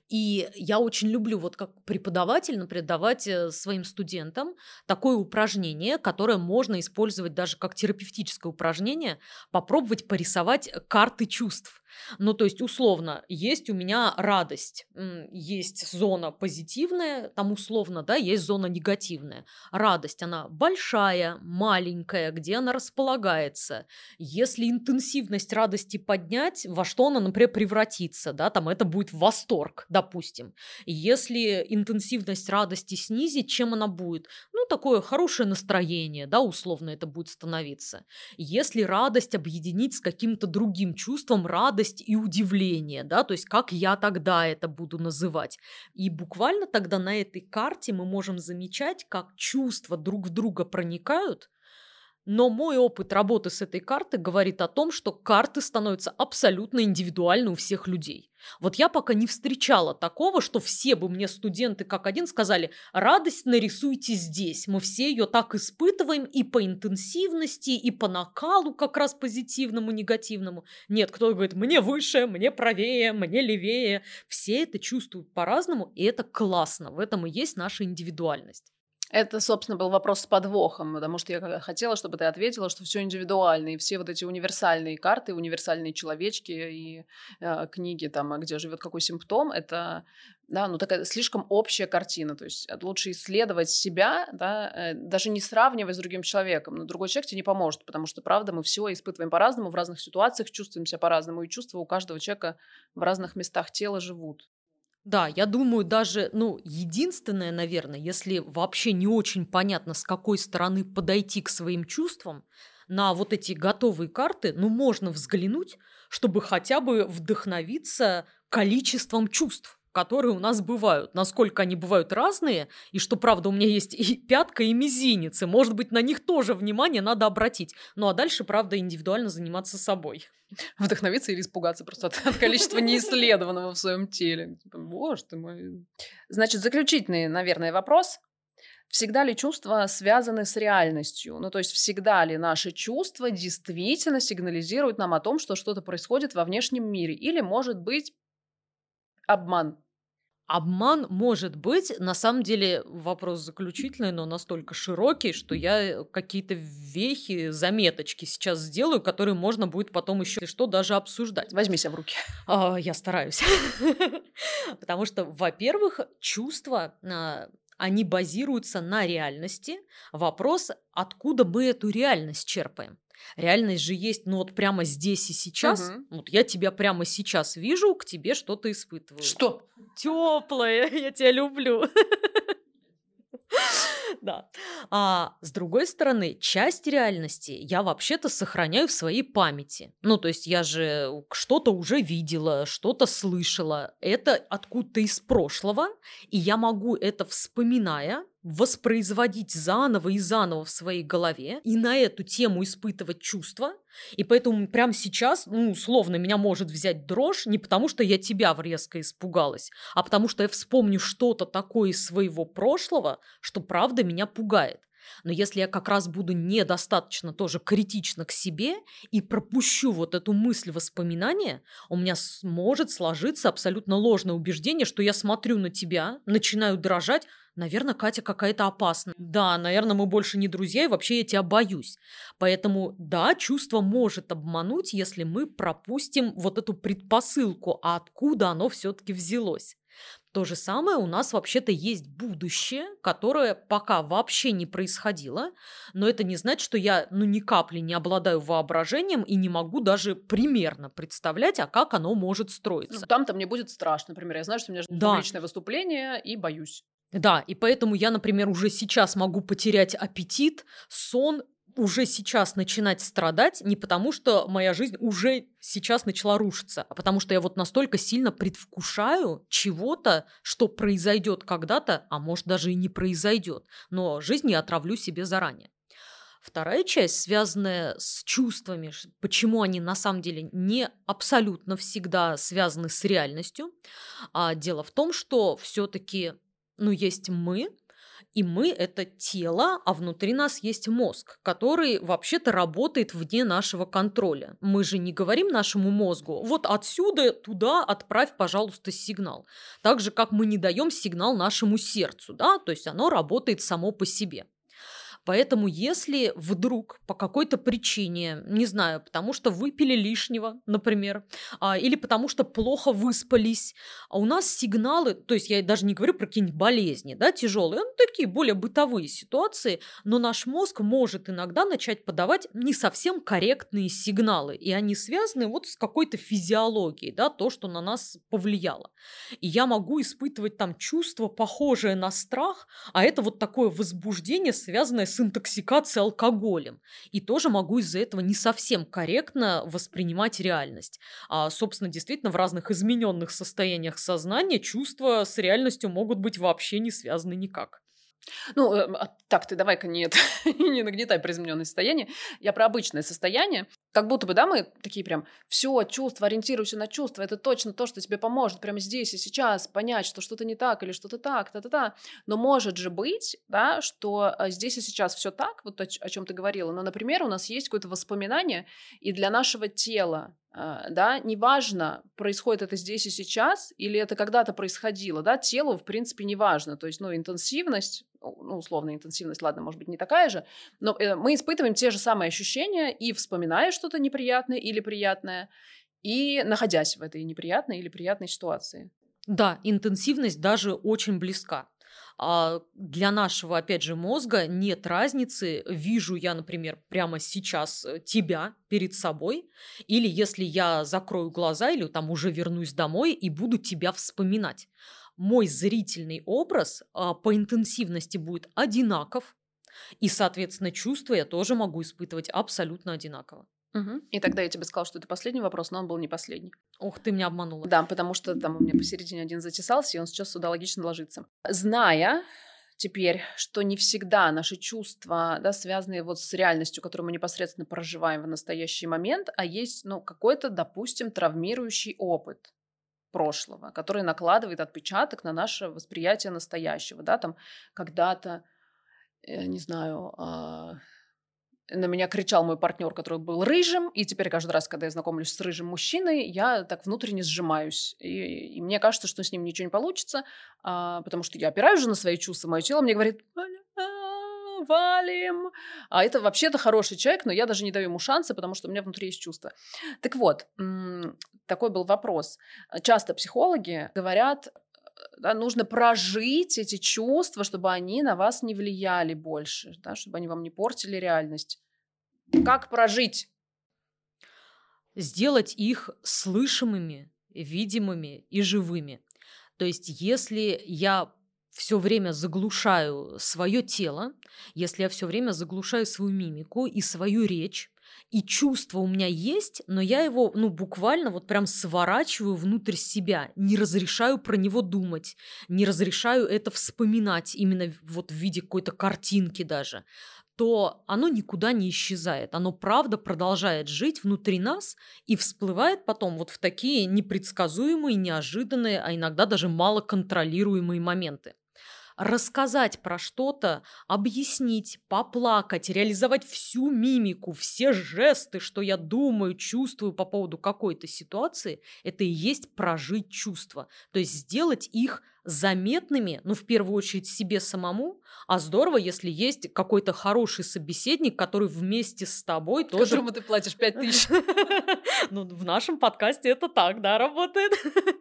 и я очень люблю вот как преподаватель, например, давать э, своим студентам такое упражнение, которое можно использовать даже как терапевтическое упражнение, попробовать порисовать карты чувств. Ну, то есть, условно, есть у меня радость, есть зона позитивная, там условно, да, есть зона негативная. Радость, она большая, маленькая, где она располагается. Если интенсивность радости поднять, во что она, например, превратится, да, там это будет восторг, допустим. Если интенсивность радости снизить, чем она будет? Ну, такое хорошее настроение, да, условно это будет становиться. Если радость объединить с каким-то другим чувством, радость радость и удивление, да, то есть как я тогда это буду называть. И буквально тогда на этой карте мы можем замечать, как чувства друг в друга проникают, но мой опыт работы с этой картой говорит о том, что карты становятся абсолютно индивидуальны у всех людей. Вот я пока не встречала такого, что все бы мне студенты как один сказали, радость нарисуйте здесь. Мы все ее так испытываем и по интенсивности, и по накалу как раз позитивному, негативному. Нет, кто говорит, мне выше, мне правее, мне левее. Все это чувствуют по-разному, и это классно. В этом и есть наша индивидуальность. Это, собственно, был вопрос с подвохом, потому что я хотела, чтобы ты ответила, что все индивидуально, и все вот эти универсальные карты, универсальные человечки и э, книги, там, где живет какой симптом, это да, ну такая слишком общая картина. То есть лучше исследовать себя, да, э, даже не сравнивая с другим человеком. Но другой человек тебе не поможет, потому что, правда, мы все испытываем по-разному, в разных ситуациях чувствуем себя по-разному, и чувства у каждого человека в разных местах тела живут. Да, я думаю, даже, ну, единственное, наверное, если вообще не очень понятно, с какой стороны подойти к своим чувствам, на вот эти готовые карты, ну, можно взглянуть, чтобы хотя бы вдохновиться количеством чувств которые у нас бывают, насколько они бывают разные, и что, правда, у меня есть и пятка, и мизинец, и, может быть, на них тоже внимание надо обратить. Ну, а дальше, правда, индивидуально заниматься собой. Вдохновиться или испугаться просто от, от количества неисследованного в своем теле. Типа, боже ты мой. Значит, заключительный, наверное, вопрос. Всегда ли чувства связаны с реальностью? Ну, то есть всегда ли наши чувства действительно сигнализируют нам о том, что что-то происходит во внешнем мире? Или, может быть, обман Обман может быть, на самом деле вопрос заключительный, но настолько широкий, что я какие-то вехи, заметочки сейчас сделаю, которые можно будет потом еще что даже обсуждать. Возьми себя в руки. А, я стараюсь. [laughs] Потому что, во-первых, чувства а, они базируются на реальности. Вопрос, откуда мы эту реальность черпаем. Реальность же есть, ну вот прямо здесь и сейчас. Угу. Вот я тебя прямо сейчас вижу, к тебе что-то испытываю. Что? Теплое, [laughs] я тебя люблю. Да. А с другой стороны, часть реальности я вообще-то сохраняю в своей памяти. Ну, то есть я же что-то уже видела, что-то слышала. Это откуда-то из прошлого, и я могу это, вспоминая, воспроизводить заново и заново в своей голове и на эту тему испытывать чувства. И поэтому прямо сейчас, ну, условно, меня может взять дрожь не потому, что я тебя резко испугалась, а потому что я вспомню что-то такое из своего прошлого, что правда меня пугает. Но если я как раз буду недостаточно тоже критично к себе и пропущу вот эту мысль воспоминания, у меня может сложиться абсолютно ложное убеждение, что я смотрю на тебя, начинаю дрожать, наверное, Катя какая-то опасная. Да, наверное, мы больше не друзья, и вообще я тебя боюсь. Поэтому, да, чувство может обмануть, если мы пропустим вот эту предпосылку, а откуда оно все-таки взялось. То же самое у нас вообще-то есть будущее, которое пока вообще не происходило, но это не значит, что я ну ни капли не обладаю воображением и не могу даже примерно представлять, а как оно может строиться. Ну, там-то мне будет страшно, например, я знаю, что у меня да. публичное выступление и боюсь. Да, и поэтому я, например, уже сейчас могу потерять аппетит, сон уже сейчас начинать страдать не потому, что моя жизнь уже сейчас начала рушиться, а потому что я вот настолько сильно предвкушаю чего-то, что произойдет когда-то, а может даже и не произойдет. Но жизнь я отравлю себе заранее. Вторая часть, связанная с чувствами, почему они на самом деле не абсолютно всегда связаны с реальностью. А дело в том, что все-таки ну, есть мы, и мы – это тело, а внутри нас есть мозг, который вообще-то работает вне нашего контроля. Мы же не говорим нашему мозгу, вот отсюда туда отправь, пожалуйста, сигнал. Так же, как мы не даем сигнал нашему сердцу, да, то есть оно работает само по себе. Поэтому если вдруг по какой-то причине, не знаю, потому что выпили лишнего, например, а, или потому что плохо выспались, а у нас сигналы, то есть я даже не говорю про какие-нибудь болезни, да, тяжелые, ну, такие более бытовые ситуации, но наш мозг может иногда начать подавать не совсем корректные сигналы, и они связаны вот с какой-то физиологией, да, то, что на нас повлияло. И я могу испытывать там чувство, похожее на страх, а это вот такое возбуждение, связанное с интоксикацией алкоголем. И тоже могу из-за этого не совсем корректно воспринимать реальность. А, собственно, действительно, в разных измененных состояниях сознания чувства с реальностью могут быть вообще не связаны никак. Ну, э, а, так, ты давай-ка не, это, [laughs] не нагнетай приземленное состояние. Я про обычное состояние. Как будто бы, да, мы такие прям, все, чувство, ориентируйся на чувство, это точно то, что тебе поможет прямо здесь и сейчас понять, что что-то не так или что-то так, та-та-та. Но может же быть, да, что а, здесь и сейчас все так, вот о, о чем ты говорила. Но, например, у нас есть какое-то воспоминание, и для нашего тела да, неважно, происходит это здесь и сейчас, или это когда-то происходило, да, телу, в принципе, неважно, то есть, ну, интенсивность, ну, условно, интенсивность, ладно, может быть, не такая же, но э, мы испытываем те же самые ощущения и вспоминая что-то неприятное или приятное, и находясь в этой неприятной или приятной ситуации. Да, интенсивность даже очень близка. А для нашего, опять же, мозга нет разницы, вижу я, например, прямо сейчас э, тебя перед собой, или если я закрою глаза, или там уже вернусь домой и буду тебя вспоминать. Мой зрительный образ а, по интенсивности будет одинаков, и, соответственно, чувства я тоже могу испытывать абсолютно одинаково. Угу. И тогда я тебе сказала, что это последний вопрос, но он был не последний. Ох, ты меня обманула. Да, потому что там у меня посередине один затесался, и он сейчас сюда логично ложится. Зная теперь, что не всегда наши чувства, да, связаны вот с реальностью, которую мы непосредственно проживаем в настоящий момент, а есть, ну, какой-то, допустим, травмирующий опыт прошлого, который накладывает отпечаток на наше восприятие настоящего, да, там когда-то, э, не знаю, э, на меня кричал мой партнер, который был рыжим, и теперь каждый раз, когда я знакомлюсь с рыжим мужчиной, я так внутренне сжимаюсь. И, и мне кажется, что с ним ничего не получится, а, потому что я опираюсь же на свои чувства, мое тело мне говорит, валим. А это вообще-то хороший человек, но я даже не даю ему шанса, потому что у меня внутри есть чувства. Так вот, такой был вопрос. Часто психологи говорят, да, нужно прожить эти чувства, чтобы они на вас не влияли больше, да, чтобы они вам не портили реальность. Как прожить? Сделать их слышимыми, видимыми и живыми. То есть, если я все время заглушаю свое тело, если я все время заглушаю свою мимику и свою речь, И чувство у меня есть, но я его, ну, буквально вот прям сворачиваю внутрь себя, не разрешаю про него думать, не разрешаю это вспоминать именно вот в виде какой-то картинки даже то оно никуда не исчезает. Оно правда продолжает жить внутри нас и всплывает потом вот в такие непредсказуемые, неожиданные, а иногда даже малоконтролируемые моменты рассказать про что-то, объяснить, поплакать, реализовать всю мимику, все жесты, что я думаю, чувствую по поводу какой-то ситуации, это и есть прожить чувства. То есть сделать их заметными, ну, в первую очередь, себе самому, а здорово, если есть какой-то хороший собеседник, который вместе с тобой тоже... Которому ты платишь 5 тысяч. [laughs] Ну, в нашем подкасте это так, да, работает.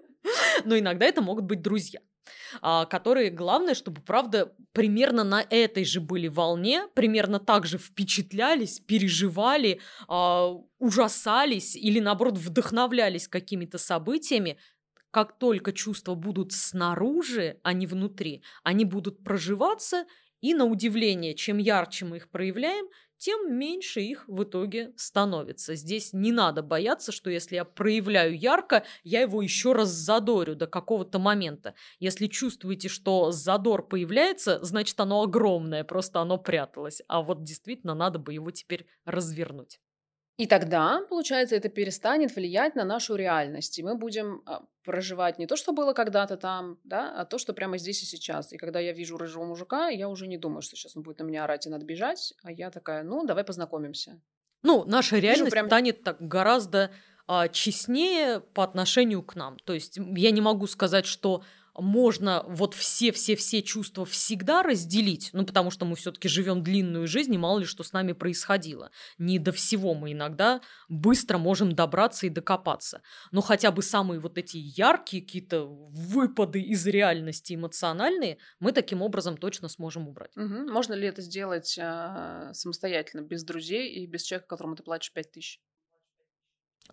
[laughs] Но иногда это могут быть друзья. А, которые, главное, чтобы, правда, примерно на этой же были волне, примерно так же впечатлялись, переживали, а, ужасались или, наоборот, вдохновлялись какими-то событиями, как только чувства будут снаружи, а не внутри, они будут проживаться, и на удивление, чем ярче мы их проявляем, тем меньше их в итоге становится. Здесь не надо бояться, что если я проявляю ярко, я его еще раз задорю до какого-то момента. Если чувствуете, что задор появляется, значит оно огромное, просто оно пряталось. А вот действительно надо бы его теперь развернуть. И тогда, получается, это перестанет влиять на нашу реальность, и мы будем а, проживать не то, что было когда-то там, да, а то, что прямо здесь и сейчас. И когда я вижу рыжего мужика, я уже не думаю, что сейчас он будет на меня орать и надо бежать, а я такая, ну, давай познакомимся. Ну, наша реальность прям... станет так гораздо а, честнее по отношению к нам. То есть я не могу сказать, что можно вот все-все-все чувства всегда разделить, ну, потому что мы все-таки живем длинную жизнь, и мало ли что с нами происходило. Не до всего мы иногда быстро можем добраться и докопаться. Но хотя бы самые вот эти яркие какие-то выпады из реальности эмоциональные мы таким образом точно сможем убрать. Угу. Можно ли это сделать э, самостоятельно, без друзей и без человека, которому ты платишь 5 тысяч?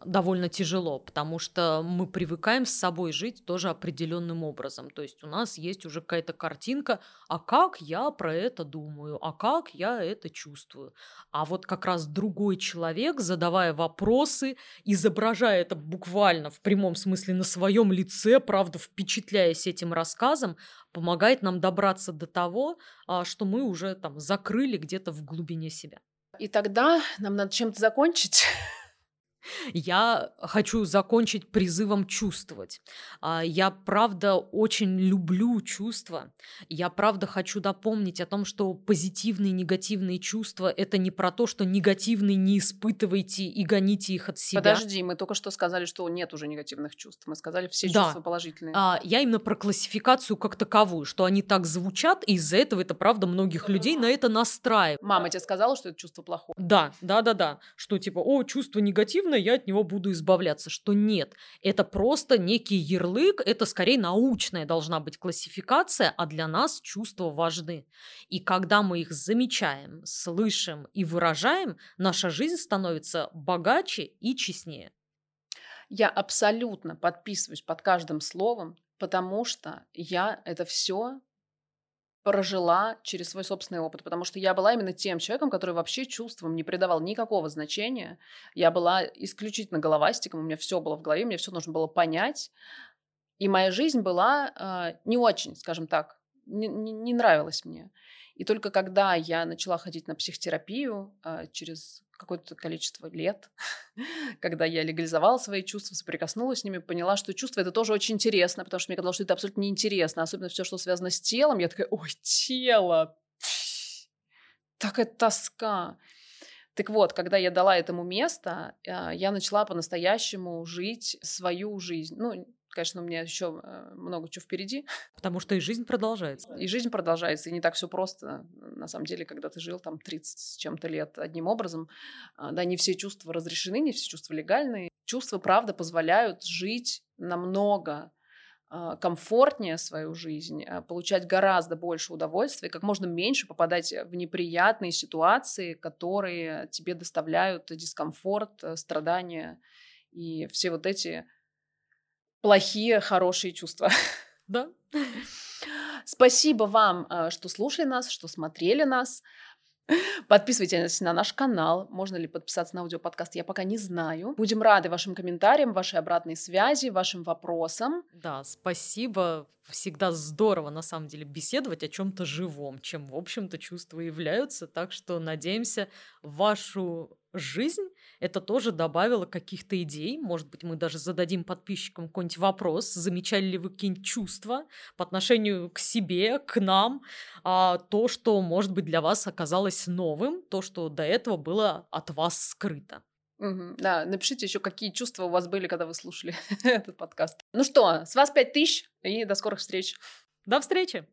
Довольно тяжело, потому что мы привыкаем с собой жить тоже определенным образом. То есть у нас есть уже какая-то картинка, а как я про это думаю, а как я это чувствую. А вот как раз другой человек, задавая вопросы, изображая это буквально в прямом смысле на своем лице, правда, впечатляясь этим рассказом, помогает нам добраться до того, а, что мы уже там закрыли где-то в глубине себя. И тогда нам надо чем-то закончить. [laughs] Я хочу закончить призывом чувствовать. А, я правда очень люблю чувства. Я правда хочу напомнить о том, что позитивные и негативные чувства – это не про то, что негативные не испытывайте и гоните их от себя. Подожди, мы только что сказали, что нет уже негативных чувств. Мы сказали все да. чувства положительные. А, я именно про классификацию как таковую, что они так звучат, и из-за этого это правда многих людей на это настраивает. Мама тебе сказала, что это чувство плохое? Да, да, да, да. Что типа, о, чувство негативное, негативное, я от него буду избавляться. Что нет, это просто некий ярлык, это скорее научная должна быть классификация, а для нас чувства важны. И когда мы их замечаем, слышим и выражаем, наша жизнь становится богаче и честнее. Я абсолютно подписываюсь под каждым словом, потому что я это все прожила через свой собственный опыт, потому что я была именно тем человеком, который вообще чувствам не придавал никакого значения. Я была исключительно головастиком, у меня все было в голове, мне все нужно было понять. И моя жизнь была э, не очень, скажем так, не, не, не нравилась мне. И только когда я начала ходить на психотерапию э, через какое-то количество лет, [laughs] когда я легализовала свои чувства, соприкоснулась с ними, поняла, что чувства это тоже очень интересно, потому что мне казалось, что это абсолютно неинтересно, особенно все, что связано с телом. Я такая, ой, тело, такая тоска. Так вот, когда я дала этому место, а, я начала по-настоящему жить свою жизнь. Ну, Конечно, у меня еще э, много чего впереди. Потому что и жизнь продолжается. И жизнь продолжается, и не так все просто. На самом деле, когда ты жил там 30 с чем-то лет одним образом, а, да, не все чувства разрешены, не все чувства легальные. Чувства, правда, позволяют жить намного а, комфортнее свою жизнь, а, получать гораздо больше удовольствия, как можно меньше попадать в неприятные ситуации, которые тебе доставляют дискомфорт, э, страдания и все вот эти плохие, хорошие чувства. [laughs] Да. Спасибо вам, э, что слушали нас, что смотрели нас. Подписывайтесь на наш канал. Можно ли подписаться на аудиоподкаст, я пока не знаю. Будем рады вашим комментариям, вашей обратной связи, вашим вопросам. Да, спасибо. Всегда здорово, на самом деле, беседовать о чем-то живом, чем, в общем-то, чувства являются. Так что надеемся, вашу жизнь это тоже добавило каких-то идей. Может быть, мы даже зададим подписчикам какой-нибудь вопрос, замечали ли вы какие-нибудь чувства по отношению к себе, к нам, а, то, что, может быть, для вас оказалось новым, то, что до этого было от вас скрыто. Угу, да, напишите еще, какие чувства у вас были, когда вы слушали [laughs] этот подкаст. Ну что, с вас пять тысяч и до скорых встреч. До встречи!